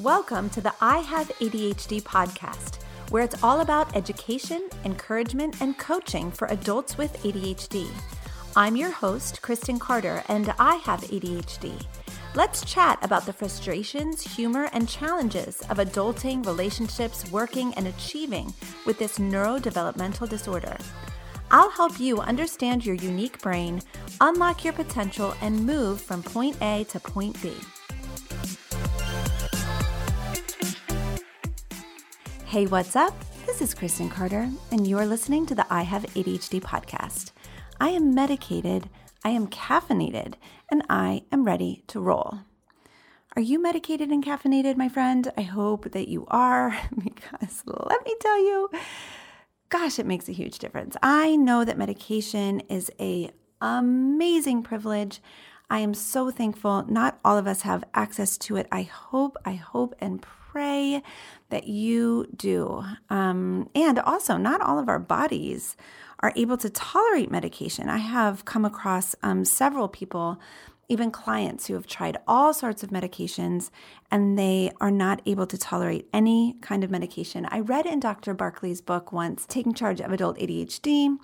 Welcome to the I Have ADHD podcast, where it's all about education, encouragement, and coaching for adults with ADHD. I'm your host, Kristen Carter, and I have ADHD. Let's chat about the frustrations, humor, and challenges of adulting, relationships, working, and achieving with this neurodevelopmental disorder. I'll help you understand your unique brain, unlock your potential, and move from point A to point B. Hey, what's up? This is Kristen Carter, and you're listening to the I Have ADHD podcast. I am medicated, I am caffeinated, and I am ready to roll. Are you medicated and caffeinated, my friend? I hope that you are, because let me tell you, gosh, it makes a huge difference. I know that medication is a amazing privilege. I am so thankful. Not all of us have access to it. I hope, I hope, and pray that you do. Um, and also, not all of our bodies are able to tolerate medication. I have come across um, several people, even clients, who have tried all sorts of medications and they are not able to tolerate any kind of medication. I read in Dr. Barkley's book once, Taking Charge of Adult ADHD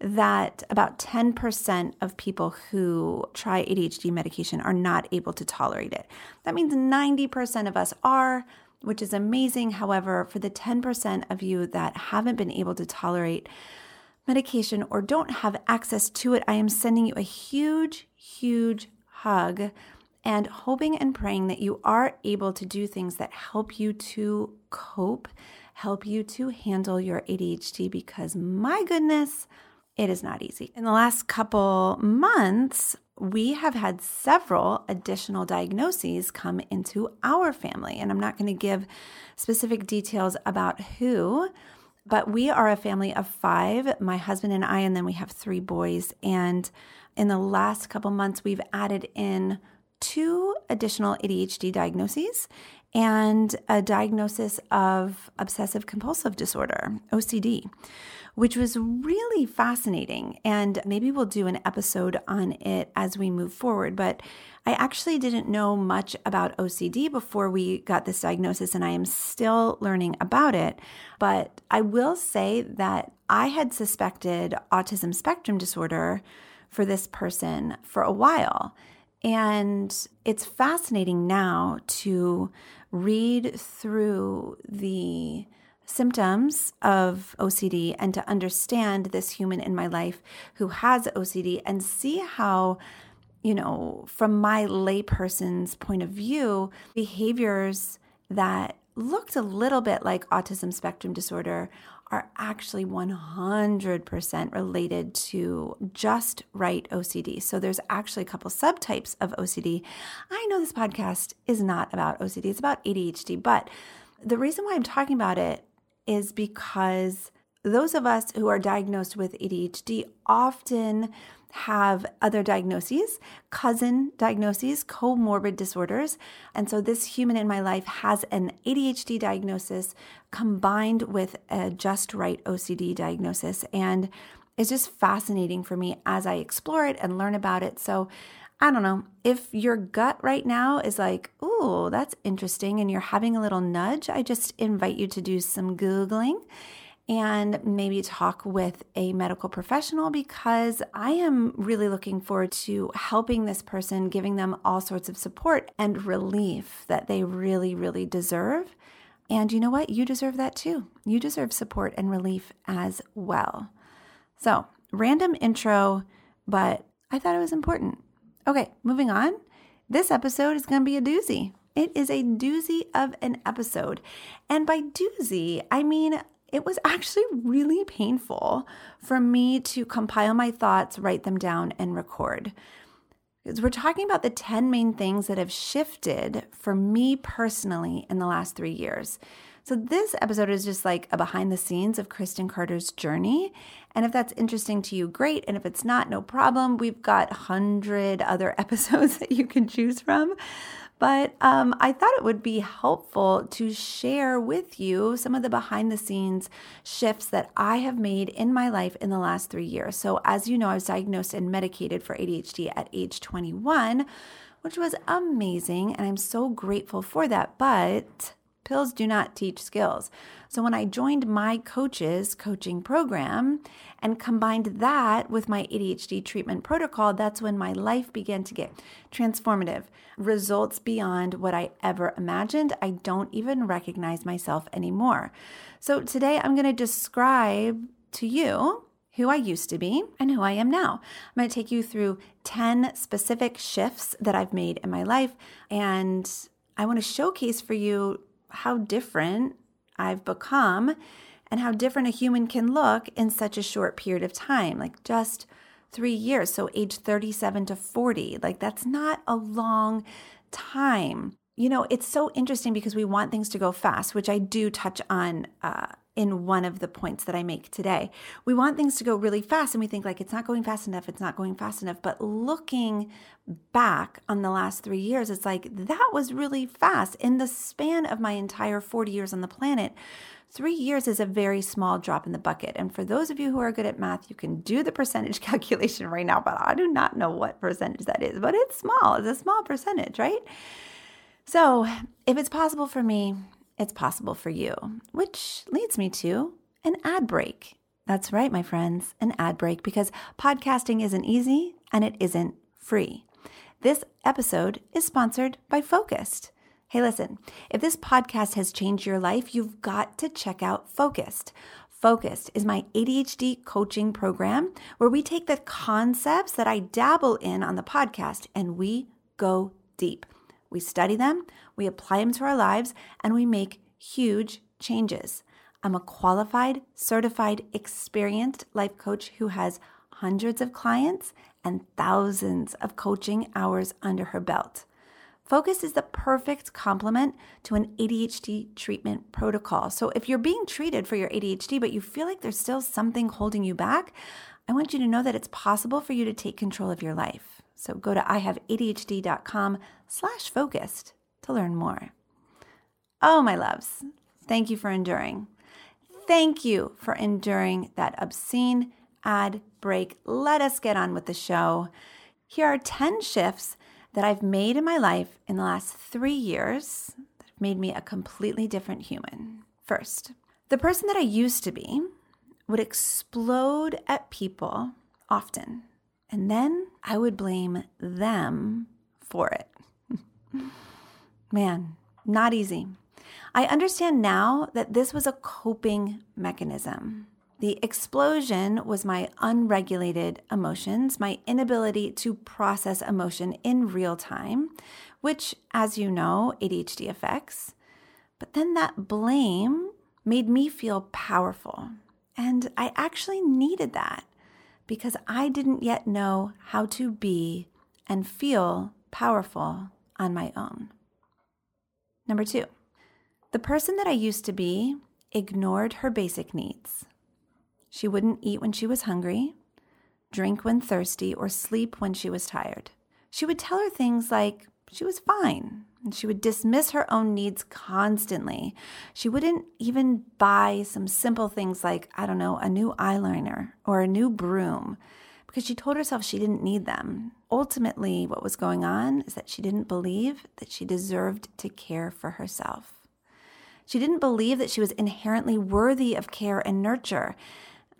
that about 10% of people who try ADHD medication are not able to tolerate it. That means 90% of us are, which is amazing. However, for the 10% of you that haven't been able to tolerate medication or don't have access to it, I am sending you a huge, huge hug and hoping and praying that you are able to do things that help you to cope, help you to handle your ADHD because my goodness, it is not easy. In the last couple months, we have had several additional diagnoses come into our family. And I'm not going to give specific details about who, but we are a family of five my husband and I, and then we have three boys. And in the last couple months, we've added in two additional ADHD diagnoses and a diagnosis of obsessive compulsive disorder, OCD which was really fascinating. And maybe we'll do an episode on it as we move forward. But I actually didn't know much about OCD before we got this diagnosis, and I am still learning about it. But I will say that I had suspected autism spectrum disorder for this person for a while. And it's fascinating now to read through the symptoms of OCD and to understand this human in my life who has OCD and see how, you know, from my layperson's point of view, behaviors that looked a little bit like autism spectrum disorder are actually 100% related to just right OCD. So there's actually a couple subtypes of OCD. I know this podcast is not about OCD, it's about ADHD, but the reason why I'm talking about it is because those of us who are diagnosed with ADHD often have other diagnoses, cousin diagnoses, comorbid disorders. And so this human in my life has an ADHD diagnosis combined with a just right OCD diagnosis. And it's just fascinating for me as I explore it and learn about it. So I don't know, if your gut right now is like, oh, that's interesting, and you're having a little nudge, I just invite you to do some Googling and maybe talk with a medical professional because I am really looking forward to helping this person, giving them all sorts of support and relief that they really, really deserve. And you know what? You deserve that too. You deserve support and relief as well. So, random intro, but I thought it was important. Okay, moving on. This episode is going to be a doozy. It is a doozy of an episode. And by doozy, I mean it was actually really painful for me to compile my thoughts, write them down, and record. Because we're talking about the 10 main things that have shifted for me personally in the last three years. So, this episode is just like a behind the scenes of Kristen Carter's journey. And if that's interesting to you, great. And if it's not, no problem. We've got 100 other episodes that you can choose from. But um, I thought it would be helpful to share with you some of the behind the scenes shifts that I have made in my life in the last three years. So, as you know, I was diagnosed and medicated for ADHD at age 21, which was amazing. And I'm so grateful for that. But pills do not teach skills. So when I joined my coach's coaching program and combined that with my ADHD treatment protocol, that's when my life began to get transformative, results beyond what I ever imagined. I don't even recognize myself anymore. So today I'm going to describe to you who I used to be and who I am now. I'm going to take you through 10 specific shifts that I've made in my life and I want to showcase for you how different I've become and how different a human can look in such a short period of time, like just three years. So, age 37 to 40, like that's not a long time. You know, it's so interesting because we want things to go fast, which I do touch on uh, in one of the points that I make today. We want things to go really fast and we think like it's not going fast enough, it's not going fast enough. But looking back on the last three years, it's like that was really fast. In the span of my entire 40 years on the planet, three years is a very small drop in the bucket. And for those of you who are good at math, you can do the percentage calculation right now, but I do not know what percentage that is, but it's small. It's a small percentage, right? So if it's possible for me, it's possible for you, which leads me to an ad break. That's right, my friends, an ad break because podcasting isn't easy and it isn't free. This episode is sponsored by Focused. Hey, listen, if this podcast has changed your life, you've got to check out Focused. Focused is my ADHD coaching program where we take the concepts that I dabble in on the podcast and we go deep. We study them, we apply them to our lives, and we make huge changes. I'm a qualified, certified, experienced life coach who has hundreds of clients and thousands of coaching hours under her belt. Focused is the perfect complement to an ADHD treatment protocol. So, if you're being treated for your ADHD, but you feel like there's still something holding you back, I want you to know that it's possible for you to take control of your life. So go to ihaveadhd.com slash focused to learn more. Oh, my loves, thank you for enduring. Thank you for enduring that obscene ad break. Let us get on with the show. Here are 10 shifts that I've made in my life in the last three years that have made me a completely different human. First, the person that I used to be would explode at people often and then I would blame them for it. Man, not easy. I understand now that this was a coping mechanism. The explosion was my unregulated emotions, my inability to process emotion in real time, which, as you know, ADHD affects. But then that blame made me feel powerful. And I actually needed that because I didn't yet know how to be and feel powerful on my own. Number two, the person that I used to be ignored her basic needs. She wouldn't eat when she was hungry, drink when thirsty, or sleep when she was tired. She would tell her things like she was fine, and she would dismiss her own needs constantly. She wouldn't even buy some simple things like, I don't know, a new eyeliner or a new broom because she told herself she didn't need them. Ultimately, what was going on is that she didn't believe that she deserved to care for herself. She didn't believe that she was inherently worthy of care and nurture.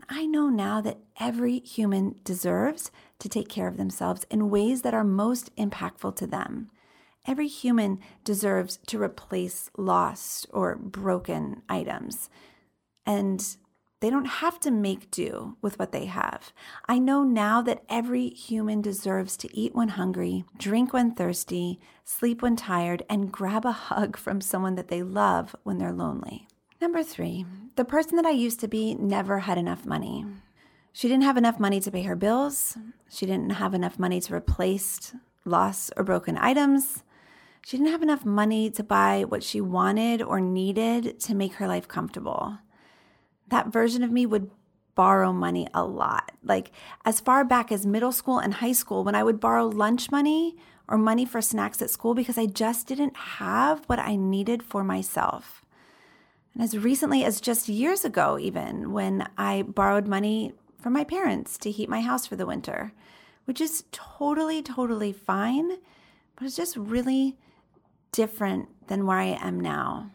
I know now that every human deserves to take care of themselves in ways that are most impactful to them. Every human deserves to replace lost or broken items. And they don't have to make do with what they have. I know now that every human deserves to eat when hungry, drink when thirsty, sleep when tired, and grab a hug from someone that they love when they're lonely. Number three, the person that I used to be never had enough money. She didn't have enough money to pay her bills. She didn't have enough money to replace lost or broken items. She didn't have enough money to buy what she wanted or needed to make her life comfortable. That version of me would borrow money a lot. Like as far back as middle school and high school, when I would borrow lunch money or money for snacks at school because I just didn't have what I needed for myself. And as recently as just years ago, even when I borrowed money from my parents to heat my house for the winter, which is totally, totally fine, but it's just really different than where I am now.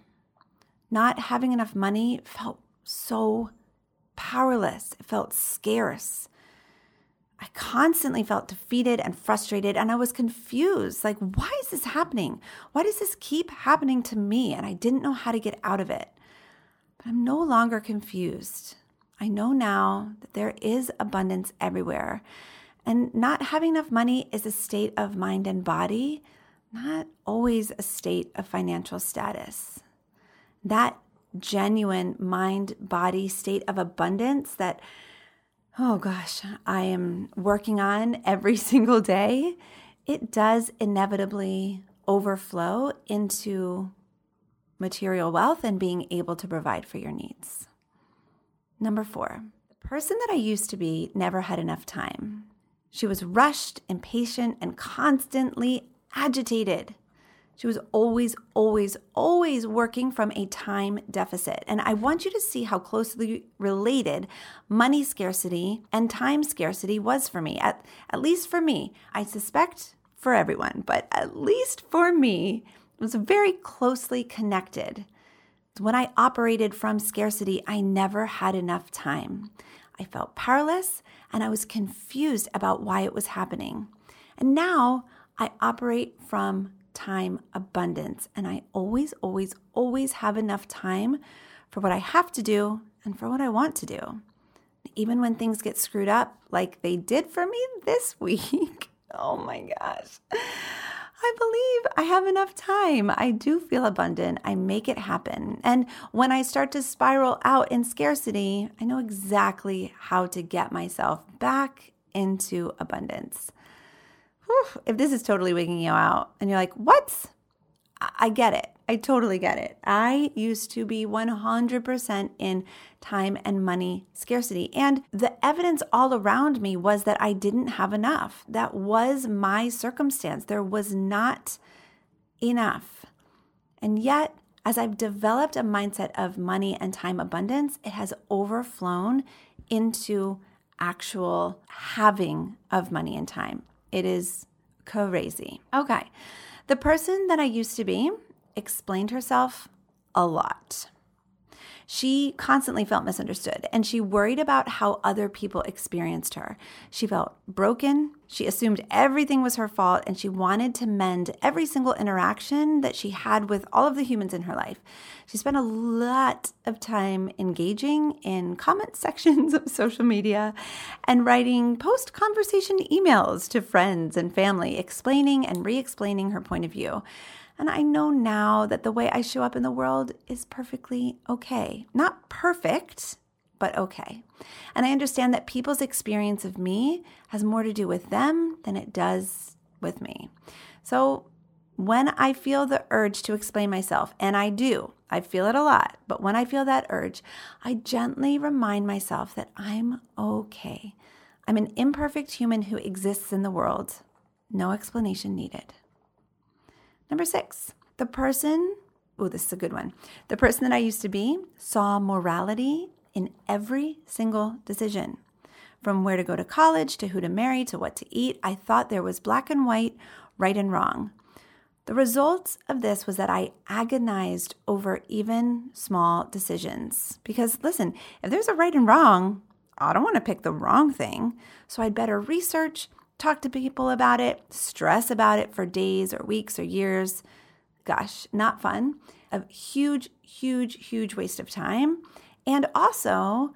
Not having enough money felt so powerless, it felt scarce. I constantly felt defeated and frustrated, and I was confused. Like, why is this happening? Why does this keep happening to me? And I didn't know how to get out of it. But I'm no longer confused. I know now that there is abundance everywhere. And not having enough money is a state of mind and body, not always a state of financial status. That genuine mind body state of abundance that, oh gosh, I am working on every single day, it does inevitably overflow into material wealth and being able to provide for your needs. Number four, the person that I used to be never had enough time. She was rushed, impatient, and constantly agitated. She was always, always, always working from a time deficit. And I want you to see how closely related money scarcity and time scarcity was for me, at, at least for me. I suspect for everyone, but at least for me, it was very closely connected. When I operated from scarcity, I never had enough time. I felt powerless and I was confused about why it was happening. And now I operate from time abundance. And I always, always, always have enough time for what I have to do and for what I want to do. Even when things get screwed up, like they did for me this week. oh my gosh. I believe I have enough time. I do feel abundant. I make it happen. And when I start to spiral out in scarcity, I know exactly how to get myself back into abundance if this is totally wigging you out and you're like, what? I get it. I totally get it. I used to be 100% in time and money scarcity. And the evidence all around me was that I didn't have enough. That was my circumstance. There was not enough. And yet, as I've developed a mindset of money and time abundance, it has overflown into actual having of money and time. It is crazy. Okay. The person that I used to be explained herself a lot. She constantly felt misunderstood and she worried about how other people experienced her. She felt broken. She assumed everything was her fault and she wanted to mend every single interaction that she had with all of the humans in her life. She spent a lot of time engaging in comment sections of social media and writing post conversation emails to friends and family, explaining and re explaining her point of view. And I know now that the way I show up in the world is perfectly okay. Not perfect, but okay. And I understand that people's experience of me has more to do with them than it does with me. So when I feel the urge to explain myself, and I do, I feel it a lot, but when I feel that urge, I gently remind myself that I'm okay. I'm an imperfect human who exists in the world. No explanation needed. Number six, the person, oh, this is a good one. The person that I used to be saw morality in every single decision. From where to go to college to who to marry to what to eat, I thought there was black and white, right and wrong. The results of this was that I agonized over even small decisions. Because listen, if there's a right and wrong, I don't want to pick the wrong thing. So I'd better research talk to people about it, stress about it for days or weeks or years. Gosh, not fun. A huge, huge, huge waste of time. And also,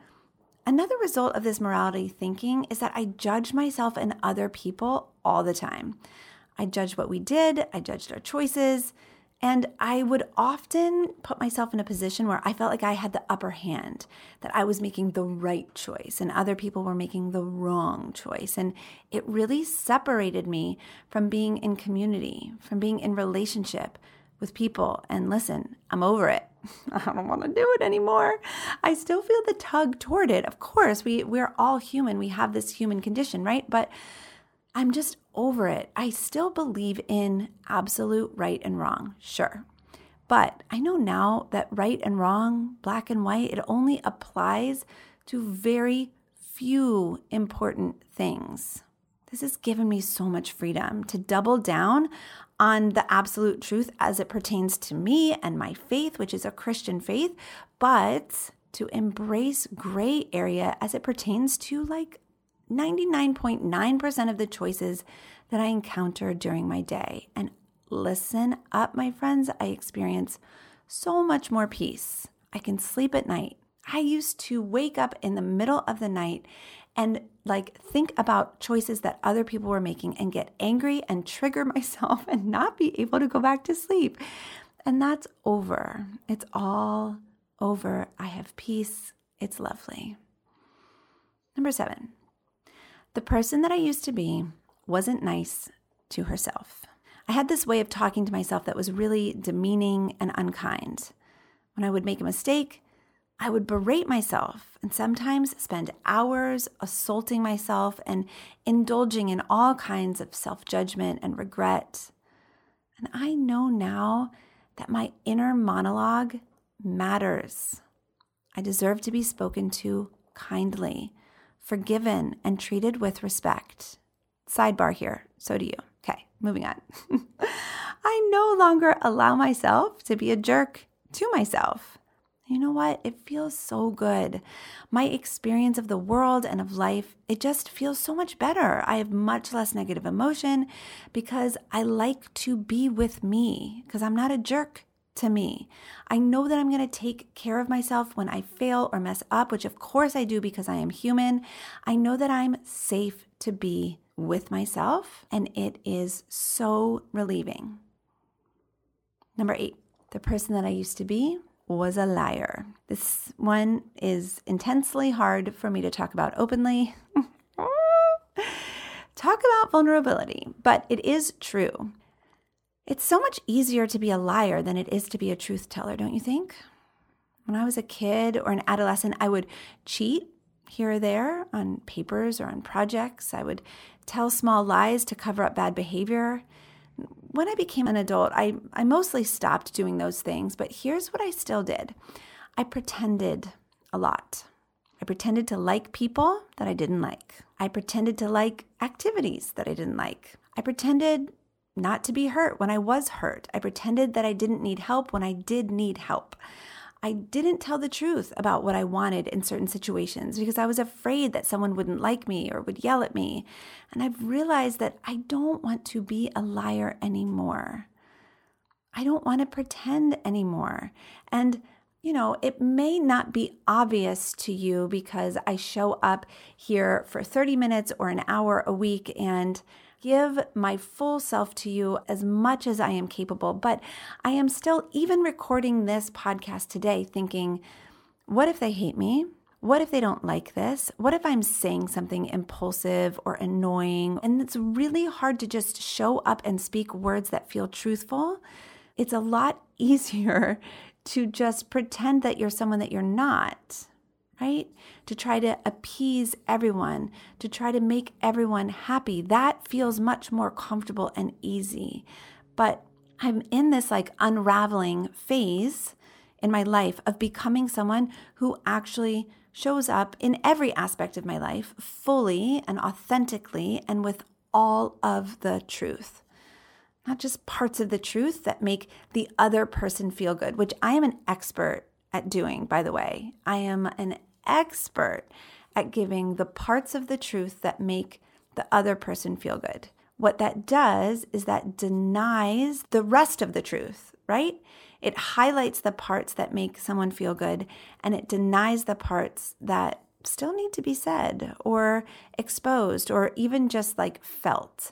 another result of this morality thinking is that I judge myself and other people all the time. I judge what we did, I judged our choices, and I would often put myself in a position where I felt like I had the upper hand, that I was making the right choice and other people were making the wrong choice. And it really separated me from being in community, from being in relationship, with people. And listen, I'm over it. I don't want to do it anymore. I still feel the tug toward it. Of course, we we're all human. We have this human condition, right? But I'm just over it. I still believe in absolute right and wrong. Sure. But I know now that right and wrong, black and white, it only applies to very few important things. This has given me so much freedom to double down on the absolute truth as it pertains to me and my faith, which is a Christian faith, but to embrace gray area as it pertains to like 99.9% of the choices that I encounter during my day. And listen up, my friends, I experience so much more peace. I can sleep at night. I used to wake up in the middle of the night and like think about choices that other people were making and get angry and trigger myself and not be able to go back to sleep. And that's over. It's all over. I have peace. It's lovely. Number seven, the person that I used to be wasn't nice to herself. I had this way of talking to myself that was really demeaning and unkind. When I would make a mistake, I would berate myself and sometimes spend hours assaulting myself and indulging in all kinds of self judgment and regret. And I know now that my inner monologue matters. I deserve to be spoken to kindly, forgiven, and treated with respect. Sidebar here, so do you. Okay, moving on. I no longer allow myself to be a jerk to myself. You know what? It feels so good. My experience of the world and of life, it just feels so much better. I have much less negative emotion because I like to be with me because I'm not a jerk to me. I know that I'm going to take care of myself when I fail or mess up, which of course I do because I am human. I know that I'm safe to be with myself, and it is so relieving. Number eight, the person that I used to be was a liar. This one is intensely hard for me to talk about openly. talk about vulnerability, but it is true. It's so much easier to be a liar than it is to be a truth teller, don't you think? When I was a kid or an adolescent, I would cheat here or there on papers or on projects. I would tell small lies to cover up bad behavior when I became an adult, I, I mostly stopped doing those things, but here's what I still did I pretended a lot. I pretended to like people that I didn't like. I pretended to like activities that I didn't like. I pretended not to be hurt when I was hurt. I pretended that I didn't need help when I did need help. I didn't tell the truth about what I wanted in certain situations because I was afraid that someone wouldn't like me or would yell at me. And I've realized that I don't want to be a liar anymore. I don't want to pretend anymore. And, you know, it may not be obvious to you because I show up here for 30 minutes or an hour a week and give my full self to you as much as I am capable. But I am still, even recording this podcast today, thinking, what if they hate me? What if they don't like this? What if I'm saying something impulsive or annoying? And it's really hard to just show up and speak words that feel truthful. It's a lot easier to just pretend that you're someone that you're not right? To try to appease everyone, to try to make everyone happy. That feels much more comfortable and easy. But I'm in this like unraveling phase in my life of becoming someone who actually shows up in every aspect of my life fully and authentically and with all of the truth. Not just parts of the truth that make the other person feel good, which I am an expert at doing, by the way. I am an expert at giving the parts of the truth that make the other person feel good. What that does is that denies the rest of the truth, right? It highlights the parts that make someone feel good and it denies the parts that still need to be said or exposed or even just like felt.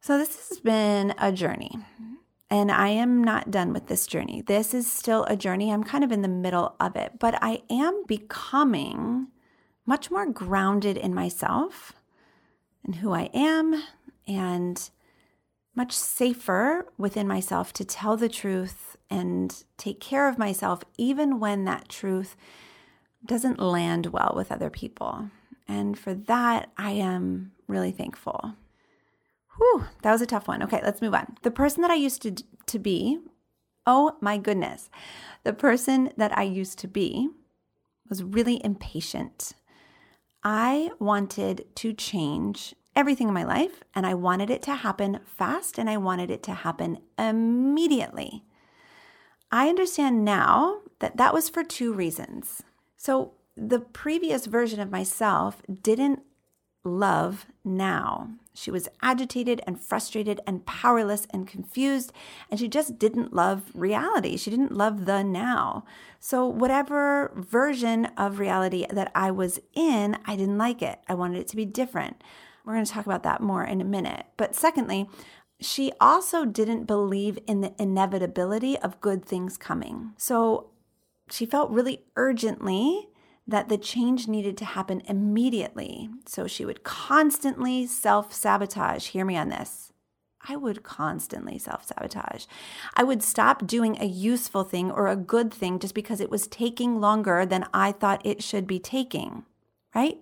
So, this has been a journey. And I am not done with this journey. This is still a journey. I'm kind of in the middle of it, but I am becoming much more grounded in myself and who I am and much safer within myself to tell the truth and take care of myself, even when that truth doesn't land well with other people. And for that, I am really thankful. Whew, that was a tough one. Okay, let's move on. The person that I used to, to be, oh my goodness, the person that I used to be was really impatient. I wanted to change everything in my life and I wanted it to happen fast and I wanted it to happen immediately. I understand now that that was for two reasons. So, the previous version of myself didn't love now. She was agitated and frustrated and powerless and confused, and she just didn't love reality. She didn't love the now. So, whatever version of reality that I was in, I didn't like it. I wanted it to be different. We're going to talk about that more in a minute. But secondly, she also didn't believe in the inevitability of good things coming. So, she felt really urgently that the change needed to happen immediately. So she would constantly self sabotage. Hear me on this. I would constantly self sabotage. I would stop doing a useful thing or a good thing just because it was taking longer than I thought it should be taking, right?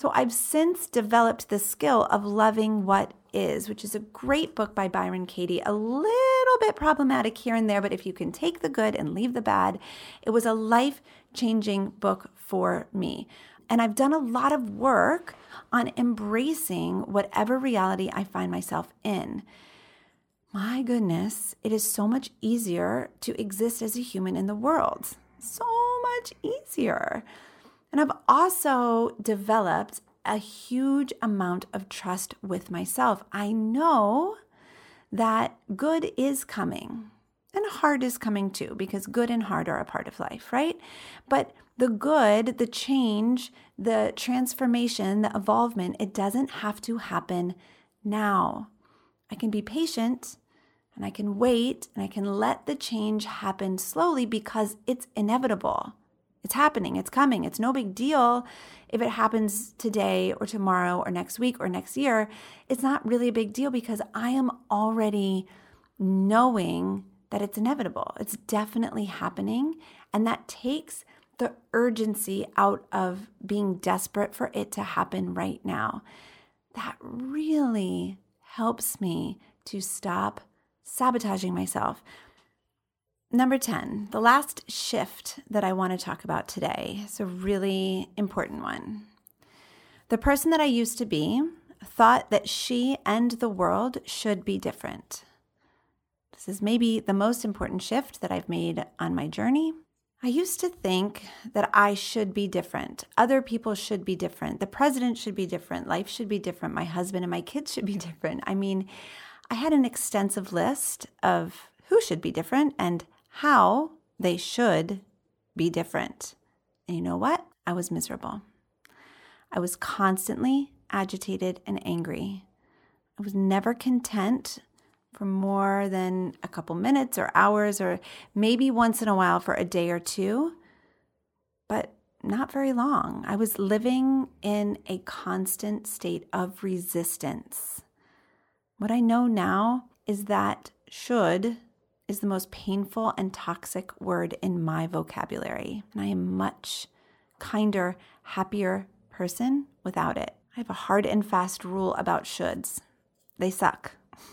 So I've since developed the skill of loving what is, which is a great book by Byron Katie. A little bit problematic here and there, but if you can take the good and leave the bad, it was a life changing book for me. And I've done a lot of work on embracing whatever reality I find myself in. My goodness, it is so much easier to exist as a human in the world. So much easier. And I've also developed a huge amount of trust with myself. I know that good is coming and hard is coming too, because good and hard are a part of life, right? But the good, the change, the transformation, the evolvement, it doesn't have to happen now. I can be patient and I can wait and I can let the change happen slowly because it's inevitable. It's happening, it's coming. It's no big deal if it happens today or tomorrow or next week or next year. It's not really a big deal because I am already knowing that it's inevitable. It's definitely happening. And that takes the urgency out of being desperate for it to happen right now. That really helps me to stop sabotaging myself. Number 10, the last shift that I want to talk about today is a really important one. The person that I used to be thought that she and the world should be different. This is maybe the most important shift that I've made on my journey. I used to think that I should be different. Other people should be different. The president should be different. Life should be different. My husband and my kids should be different. I mean, I had an extensive list of who should be different and how they should be different. And you know what? I was miserable. I was constantly agitated and angry. I was never content for more than a couple minutes or hours, or maybe once in a while for a day or two, but not very long. I was living in a constant state of resistance. What I know now is that should is the most painful and toxic word in my vocabulary. And I am much kinder, happier person without it. I have a hard and fast rule about shoulds. They suck.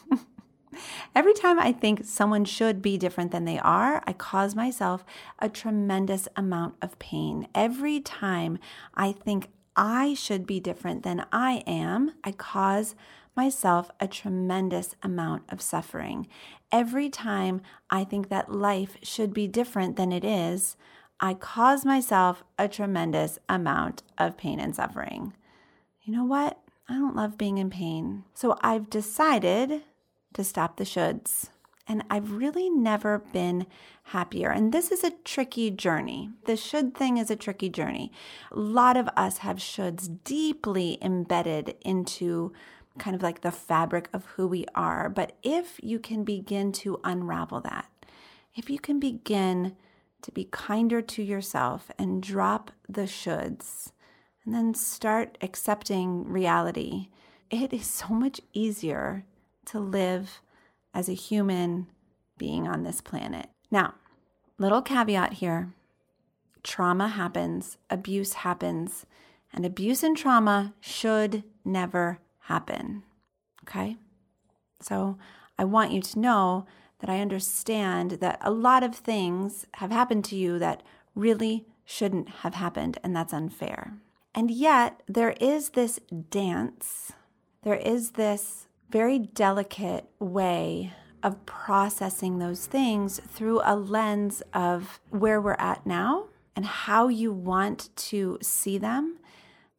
Every time I think someone should be different than they are, I cause myself a tremendous amount of pain. Every time I think I should be different than I am, I cause myself a tremendous amount of suffering. Every time I think that life should be different than it is, I cause myself a tremendous amount of pain and suffering. You know what? I don't love being in pain. So I've decided to stop the shoulds. And I've really never been happier. And this is a tricky journey. The should thing is a tricky journey. A lot of us have shoulds deeply embedded into kind of like the fabric of who we are. But if you can begin to unravel that, if you can begin to be kinder to yourself and drop the shoulds, and then start accepting reality, it is so much easier to live as a human being on this planet. Now, little caveat here trauma happens, abuse happens, and abuse and trauma should never happen. Okay? So I want you to know that I understand that a lot of things have happened to you that really shouldn't have happened, and that's unfair. And yet, there is this dance, there is this very delicate way of processing those things through a lens of where we're at now and how you want to see them,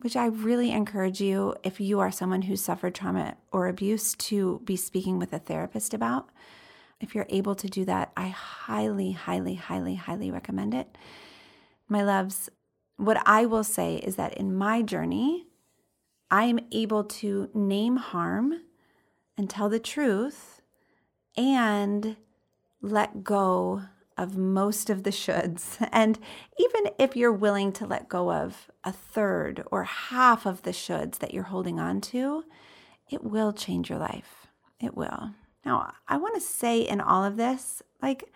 which I really encourage you, if you are someone who suffered trauma or abuse, to be speaking with a therapist about. If you're able to do that, I highly, highly, highly, highly recommend it. My loves, what I will say is that in my journey, I am able to name harm and tell the truth and let go of most of the shoulds. And even if you're willing to let go of a third or half of the shoulds that you're holding on to, it will change your life. It will. Now, I want to say in all of this, like,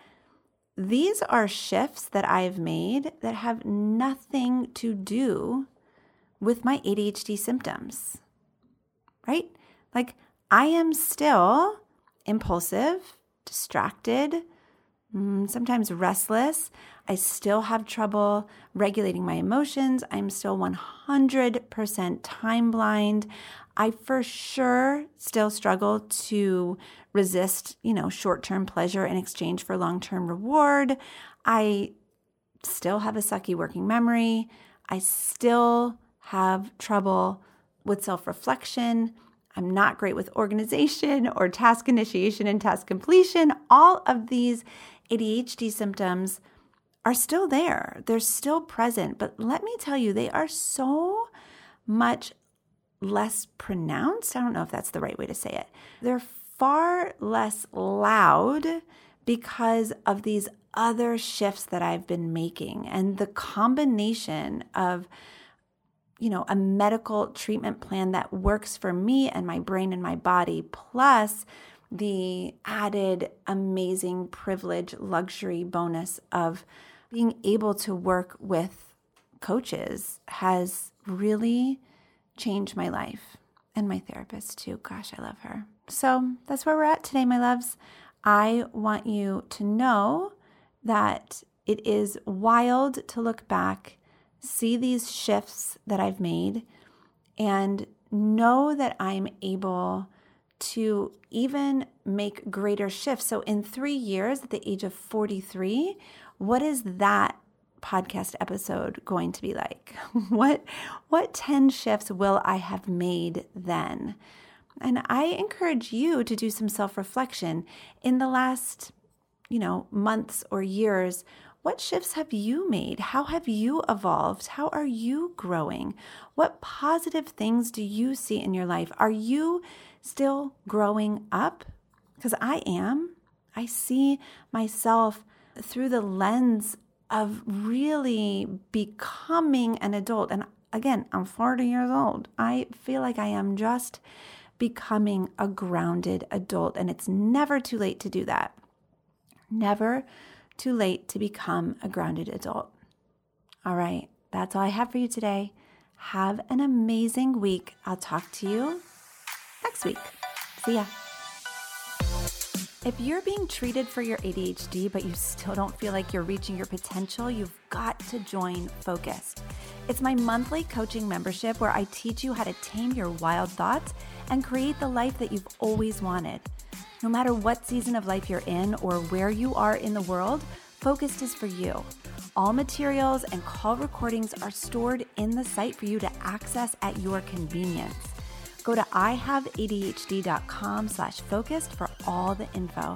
these are shifts that I've made that have nothing to do with my ADHD symptoms, right? Like, I am still impulsive, distracted, Mm, sometimes restless. I still have trouble regulating my emotions. I'm still 100% time blind. I for sure still struggle to resist, you know, short-term pleasure in exchange for long-term reward. I still have a sucky working memory. I still have trouble with self-reflection. I'm not great with organization or task initiation and task completion. All of these ADHD symptoms are still there. They're still present, but let me tell you, they are so much less pronounced. I don't know if that's the right way to say it. They're far less loud because of these other shifts that I've been making and the combination of you know a medical treatment plan that works for me and my brain and my body plus the added amazing privilege luxury bonus of being able to work with coaches has really changed my life and my therapist too. Gosh, I love her. So that's where we're at today, my loves. I want you to know that it is wild to look back, see these shifts that I've made, and know that I'm able to even make greater shifts. So, in three years, at the age of 43, what is that podcast episode going to be like? what what 10 shifts will I have made then? And I encourage you to do some self-reflection in the last, you know, months or years. What shifts have you made? How have you evolved? How are you growing? What positive things do you see in your life? Are you still growing up? Because I am. I see myself through the lens of really becoming an adult. And again, I'm 40 years old. I feel like I am just becoming a grounded adult, and it's never too late to do that. Never too late to become a grounded adult. All right, that's all I have for you today. Have an amazing week. I'll talk to you next week. See ya. If you're being treated for your ADHD, but you still don't feel like you're reaching your potential, you've got to join Focused. It's my monthly coaching membership where I teach you how to tame your wild thoughts and create the life that you've always wanted. No matter what season of life you're in or where you are in the world, Focused is for you. All materials and call recordings are stored in the site for you to access at your convenience. Go to ihaveadhd.com slash focused for all the info.